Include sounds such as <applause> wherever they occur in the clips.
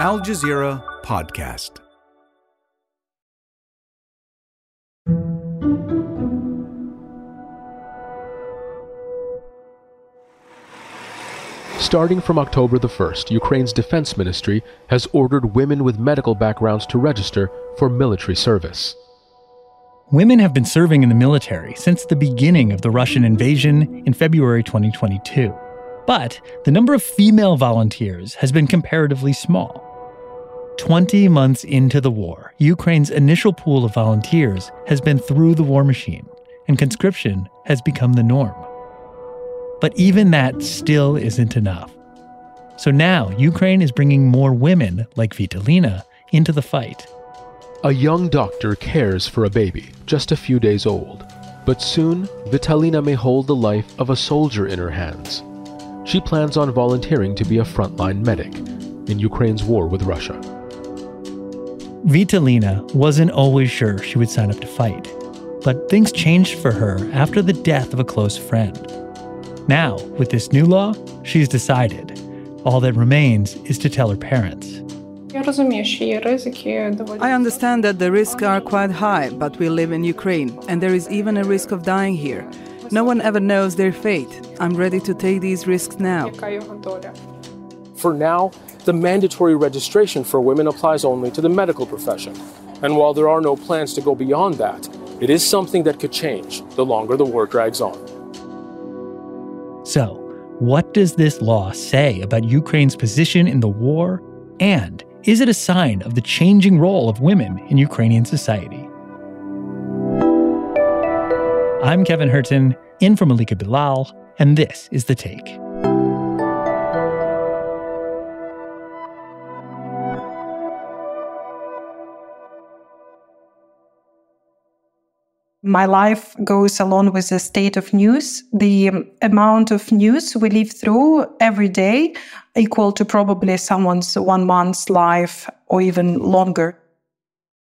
Al Jazeera Podcast. Starting from October the 1st, Ukraine's defense ministry has ordered women with medical backgrounds to register for military service. Women have been serving in the military since the beginning of the Russian invasion in February 2022. But the number of female volunteers has been comparatively small. 20 months into the war, Ukraine's initial pool of volunteers has been through the war machine, and conscription has become the norm. But even that still isn't enough. So now, Ukraine is bringing more women like Vitalina into the fight. A young doctor cares for a baby, just a few days old. But soon, Vitalina may hold the life of a soldier in her hands. She plans on volunteering to be a frontline medic in Ukraine's war with Russia. Vitalina wasn't always sure she would sign up to fight, but things changed for her after the death of a close friend. Now, with this new law, she's decided. All that remains is to tell her parents. I understand that the risks are quite high, but we live in Ukraine, and there is even a risk of dying here. No one ever knows their fate. I'm ready to take these risks now. For now, the mandatory registration for women applies only to the medical profession. And while there are no plans to go beyond that, it is something that could change the longer the war drags on. So, what does this law say about Ukraine's position in the war? And is it a sign of the changing role of women in Ukrainian society? I'm Kevin Hirten, in for Malika Bilal, and this is The Take. My life goes along with the state of news. The um, amount of news we live through every day equal to probably someone's one month's life or even longer.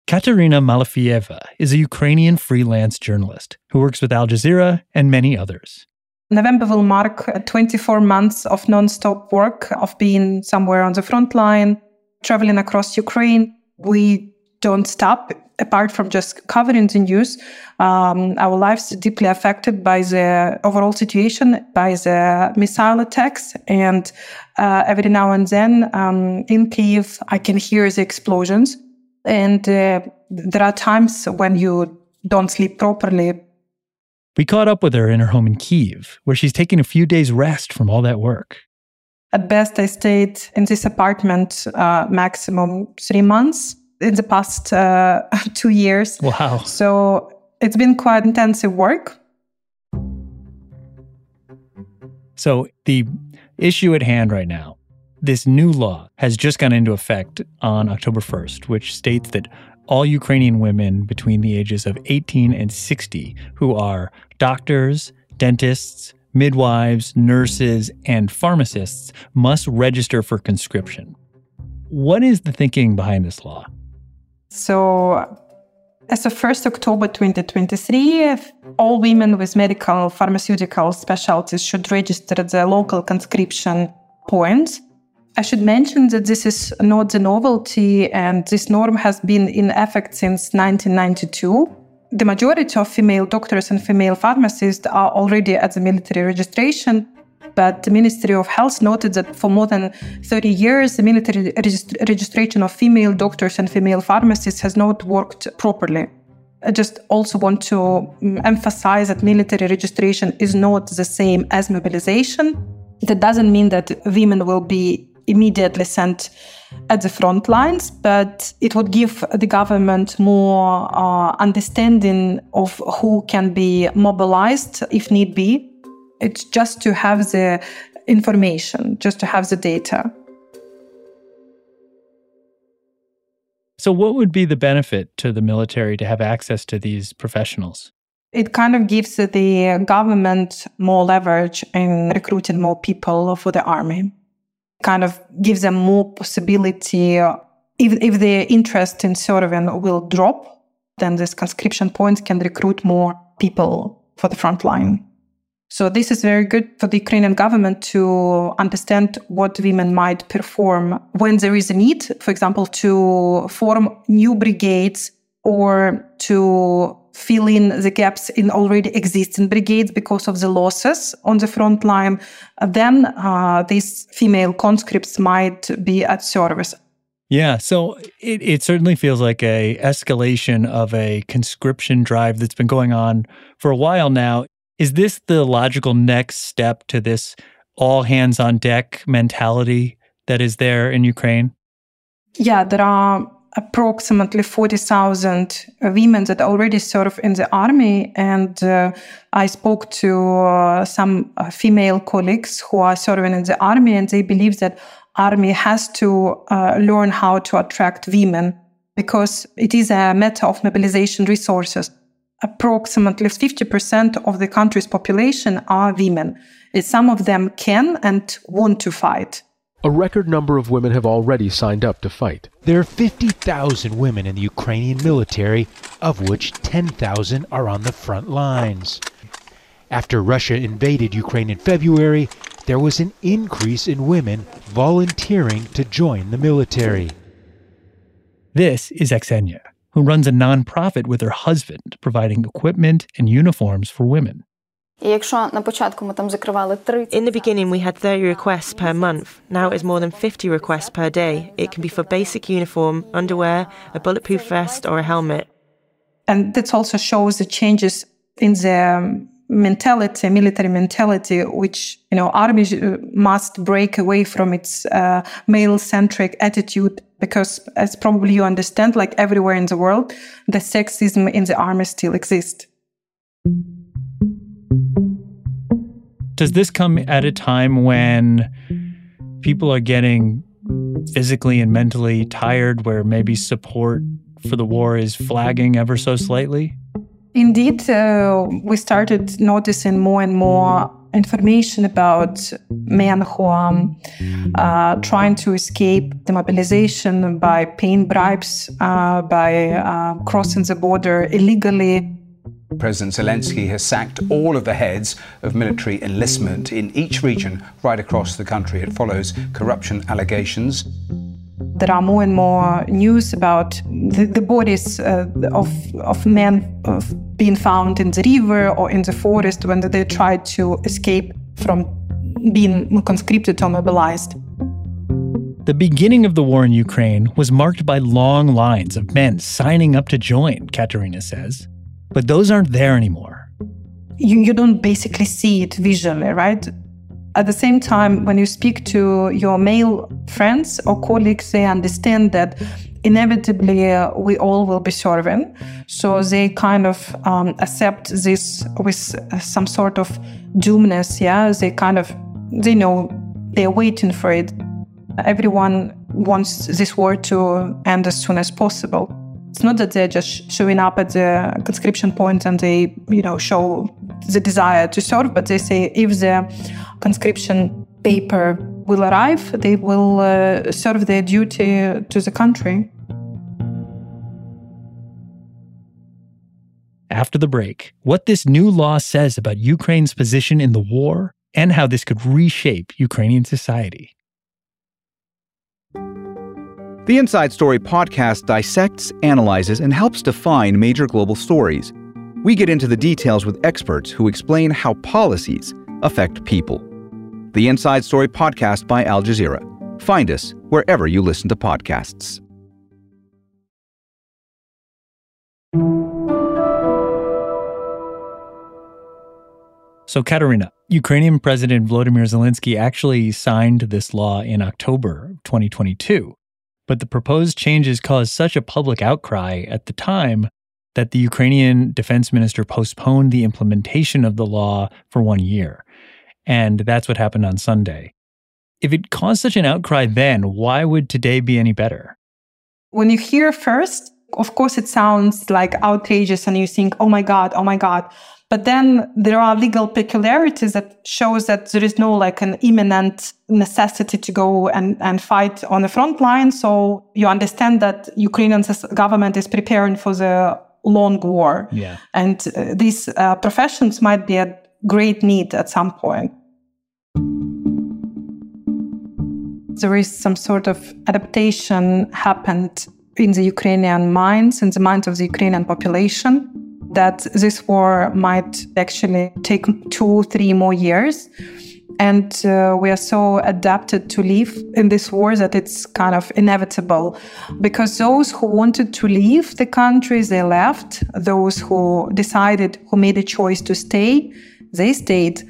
Kateryna Malofieieva is a Ukrainian freelance journalist who works with Al Jazeera and many others. November will mark uh, 24 months of nonstop work, of being somewhere on the front line, traveling across Ukraine. We don't stop apart from just covering the news, um, our lives are deeply affected by the overall situation, by the missile attacks. And uh, every now and then um, in Kiev, I can hear the explosions. And uh, there are times when you don't sleep properly. We caught up with her in her home in Kiev, where she's taking a few days' rest from all that work. At best, I stayed in this apartment uh, maximum three months in the past uh, <laughs> two years. Wow. So it's been quite intensive work. So the issue at hand right now, this new law has just gone into effect on October 1st, which states that all Ukrainian women between the ages of 18 and 60 who are doctors, dentists, midwives, nurses, and pharmacists must register for conscription. What is the thinking behind this law? So, as of 1st October 2023, all women with medical pharmaceutical specialties should register at the local conscription points. I should mention that this is not the novelty, and this norm has been in effect since 1992. The majority of female doctors and female pharmacists are already at the military registration, but the Ministry of Health noted that for more than 30 years, the military regist- registration of female doctors and female pharmacists has not worked properly. I just also want to mm, emphasize that military registration is not the same as mobilization. That doesn't mean that women will be immediately sent at the front lines, but it would give the government more uh, understanding of who can be mobilized if need be it's just to have the information, just to have the data. So, what would be the benefit to the military to have access to these professionals? It kind of gives the government more leverage in recruiting more people for the army. Kind of gives them more possibility. If, if their interest in serving will drop, then this conscription points can recruit more people for the front line. So this is very good for the Ukrainian government to understand what women might perform when there is a need, for example, to form new brigades or to fill in the gaps in already existing brigades because of the losses on the front line, then uh, these female conscripts might be at service. Yeah, so it, it certainly feels like a escalation of a conscription drive that's been going on for a while now. Is this the logical next step to this all hands on deck mentality that is there in Ukraine? Yeah, there are approximately 40,000 women that already serve in the army. And uh, I spoke to uh, some uh, female colleagues who are serving in the army, and they believe that army has to uh, learn how to attract women because it is a matter of mobilization resources. Approximately 50% of the country's population are women. Some of them can and want to fight. A record number of women have already signed up to fight. There are 50,000 women in the Ukrainian military, of which 10,000 are on the front lines. After Russia invaded Ukraine in February, there was an increase in women volunteering to join the military. This is Ksenia, who runs a nonprofit with her husband, providing equipment and uniforms for women. In the beginning, we had 30 requests per month. Now it is more than 50 requests per day. It can be for basic uniform, underwear, a bulletproof vest, or a helmet. And that also shows the changes in the um, mentality, military mentality, which, you know, army must break away from its uh, male centric attitude because, as probably you understand, like everywhere in the world, the sexism in the army still exists. Does this come at a time when people are getting physically and mentally tired, where maybe support for the war is flagging ever so slightly? Indeed, uh, we started noticing more and more information about men who are uh, trying to escape demobilization by paying bribes, uh, by uh, crossing the border illegally, President Zelensky has sacked all of the heads of military enlistment in each region right across the country. It follows corruption allegations. There are more and more news about the, the bodies uh, of, of men of being found in the river or in the forest when they tried to escape from being conscripted or mobilized. The beginning of the war in Ukraine was marked by long lines of men signing up to join, Kateryna says. But those aren't there anymore. You, you don't basically see it visually, right? At the same time, when you speak to your male friends or colleagues, they understand that inevitably uh, we all will be serving. So they kind of um, accept this with some sort of doomness. Yeah, they kind of they know they're waiting for it. Everyone wants this war to end as soon as possible. It's not that they're just showing up at the conscription point and they, you know, show the desire to serve, but they say if the conscription paper will arrive, they will uh, serve their duty to the country. After the break, what this new law says about Ukraine's position in the war and how this could reshape Ukrainian society. The Inside Story podcast dissects, analyzes, and helps define major global stories. We get into the details with experts who explain how policies affect people. The Inside Story podcast by Al Jazeera. Find us wherever you listen to podcasts. So, Kateryna, Ukrainian President Volodymyr Zelensky actually signed this law in October 2022. But the proposed changes caused such a public outcry at the time that the Ukrainian defense minister postponed the implementation of the law for one year. And that's what happened on Sunday. If it caused such an outcry then, why would today be any better? When you hear first, of course, it sounds like outrageous and you think, oh my God, oh my God. But then there are legal peculiarities that shows that there is no like an imminent necessity to go and, and fight on the front line. So you understand that Ukrainian government is preparing for the long war. Yeah. And uh, these uh, professions might be a great need at some point. There is some sort of adaptation happened in the Ukrainian minds, in the minds of the Ukrainian population, that this war might actually take two, three more years. And uh, we are so adapted to live in this war that it's kind of inevitable. Because those who wanted to leave the country, they left. Those who decided, who made a choice to stay, they stayed.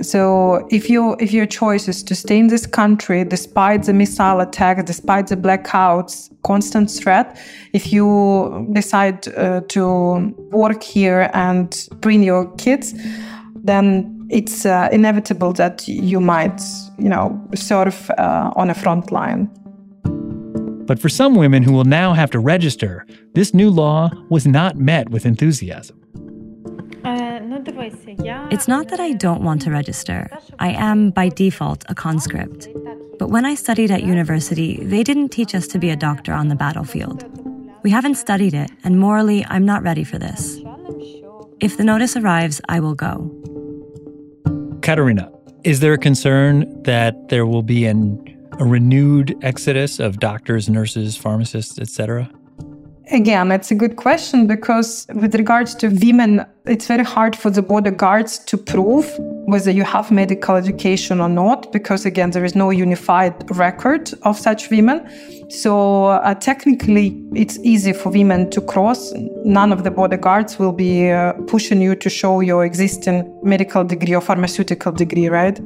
So if you if your choice is to stay in this country despite the missile attacks, despite the blackouts, constant threat, if you decide uh, to work here and bring your kids, then it's uh, inevitable that you might, you know, serve uh, on a front line. But for some women who will now have to register, this new law was not met with enthusiasm. It's not that I don't want to register. I am, by default, a conscript. But when I studied at university, they didn't teach us to be a doctor on the battlefield. We haven't studied it, and morally, I'm not ready for this. If the notice arrives, I will go. Kateryna, is there a concern that there will be an, a renewed exodus of doctors, nurses, pharmacists, etc.? Again, it's a good question because with regards to women, it's very hard for the border guards to prove whether you have medical education or not, because again, there is no unified record of such women. So uh, technically, it's easy for women to cross. None of the border guards will be uh, pushing you to show your existing medical degree or pharmaceutical degree, right?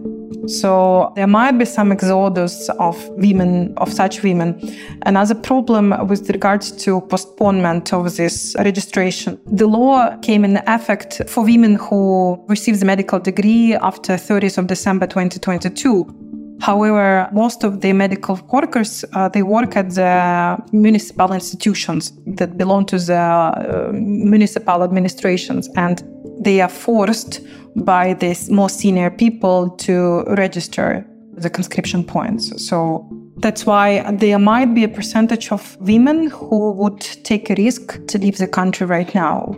So there might be some exodus of women, of such women. Another problem with regards to postponement of this registration. The law came in effect for women who received the medical degree after 30th of December 2022. However, most of the medical workers uh, they work at the municipal institutions that belong to the uh, municipal administrations, and they are forced by these more senior people to register the conscription points. So that's why there might be a percentage of women who would take a risk to leave the country right now.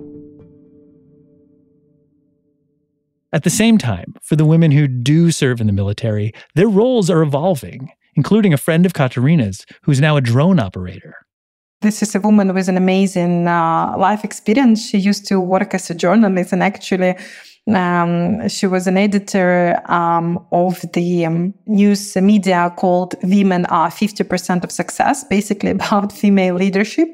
At the same time, for the women who do serve in the military, their roles are evolving, including a friend of Kateryna's who's now a drone operator. This is a woman with an amazing uh, life experience. She used to work as a journalist and actually um, she was an editor um, of the um, news media called Women Are 50% of Success, basically <laughs> about female leadership.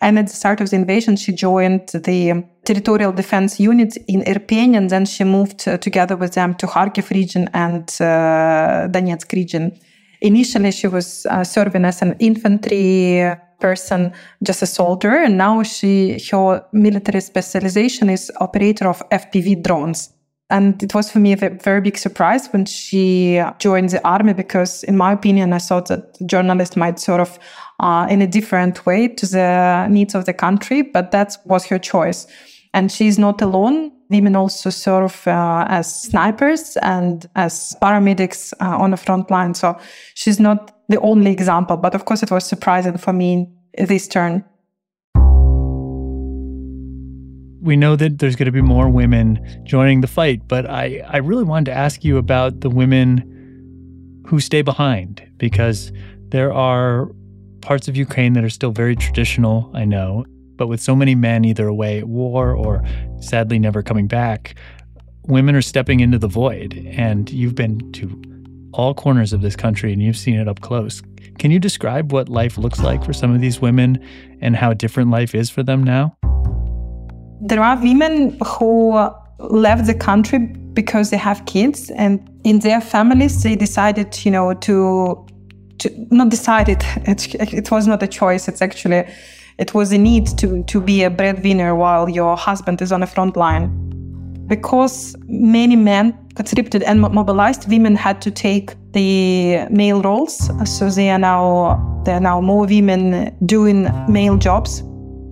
And at the start of the invasion, she joined the territorial defense unit in Irpin, and then she moved uh, together with them to Kharkiv region and uh, Donetsk region. Initially, she was uh, serving as an infantry person, just a soldier, and now she her military specialization is operator of FPV drones. And it was for me a very big surprise when she joined the army because, in my opinion, I thought that journalists might sort of uh, in a different way to the needs of the country, but that was her choice. And she's not alone. Women also serve uh, as snipers and as paramedics uh, on the front line. So she's not the only example, but of course it was surprising for me this turn. We know that there's going to be more women joining the fight, but I, I really wanted to ask you about the women who stay behind because there are parts of Ukraine that are still very traditional, I know, but with so many men either away at war or sadly never coming back, women are stepping into the void. And you've been to all corners of this country and you've seen it up close. Can you describe what life looks like for some of these women and how different life is for them now? There are women who left the country because they have kids and in their families they decided, you know, to not decided. It, it was not a choice. It's actually, it was a need to, to be a breadwinner while your husband is on the front line. Because many men conscripted and mobilized, women had to take the male roles. So they are now there are now more women doing male jobs.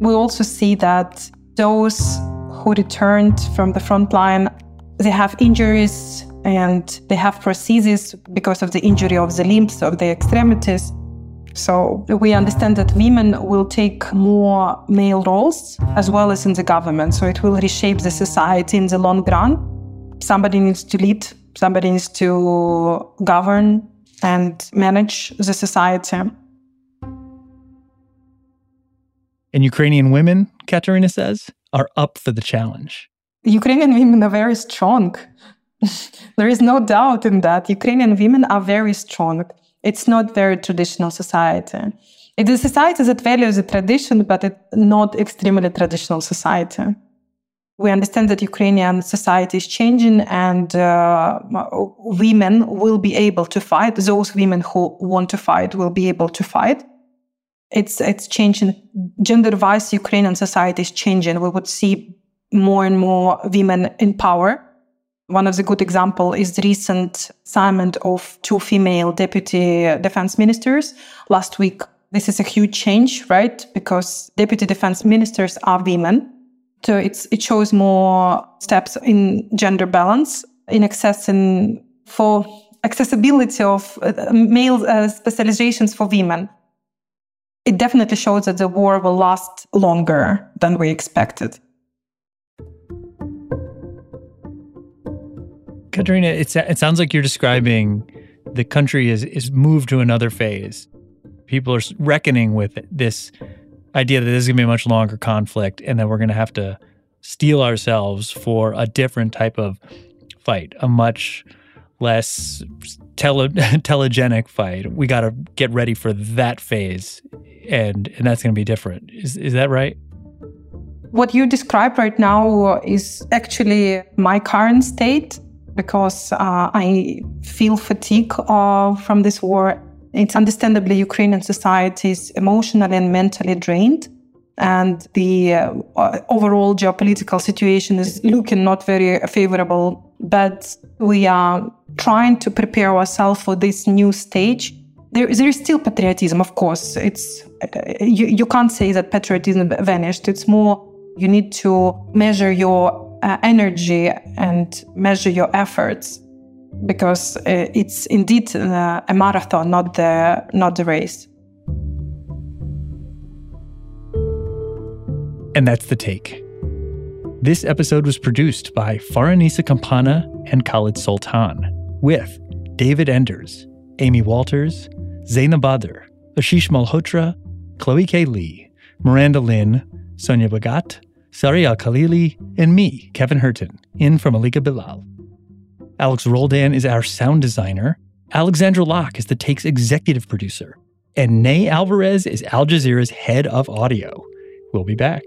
We also see that those who returned from the front line, they have injuries and they have prostheses because of the injury of the limbs, of the extremities. So we understand that women will take more male roles as well as in the government. So it will reshape the society in the long run. somebody needs to lead, somebody needs to govern and manage the society. And Ukrainian women, Kateryna says, are up for the challenge. Ukrainian women are very strong. <laughs> there is no doubt in that. Ukrainian women are very strong. It's not very traditional society. It is a society that values the tradition, but it's not extremely traditional society. We understand that Ukrainian society is changing and uh, women will be able to fight. Those women who want to fight will be able to fight. It's, it's changing. Gender-wise, Ukrainian society is changing. We would see more and more women in power. One of the good example is the recent assignment of two female deputy defense ministers last week. This is a huge change, right? Because deputy defense ministers are women. So it shows more steps in gender balance, in access in, for accessibility of uh, male uh, specializations for women. It definitely shows that the war will last longer than we expected. Kateryna, it, it sounds like you're describing the country is, is moved to another phase. People are reckoning with this idea that this is going to be a much longer conflict and that we're going to have to steel ourselves for a different type of fight, a much less tele- <laughs> telegenic fight. We got to get ready for that phase, and and that's going to be different. Is is that right? What you describe right now is actually my current state because uh, I feel fatigue uh, from this war. It's understandably Ukrainian society is emotionally and mentally drained. And the uh, overall geopolitical situation is looking not very favorable. But we are trying to prepare ourselves for this new stage. There, there is still patriotism, of course. It's uh, you, you can't say that patriotism vanished. It's more you need to measure your uh, energy and measure your efforts because uh, it's indeed uh, a marathon, not the not the race. And that's the take. This episode was produced by Fahrinisa Campana and Khaled Soltan, with David Enders, Amy Walters, Zaina Badr, Ashish Malhotra, Chloe K. Lee, Miranda Lynn, Sonia Bhagat, Sarí el-Khalili, and me, Kevin Hirten, in for Malika Bilal. Alex Roldan is our sound designer. Alexandra Locke is the Take's executive producer. And Ney Alvarez is Al Jazeera's head of audio. We'll be back.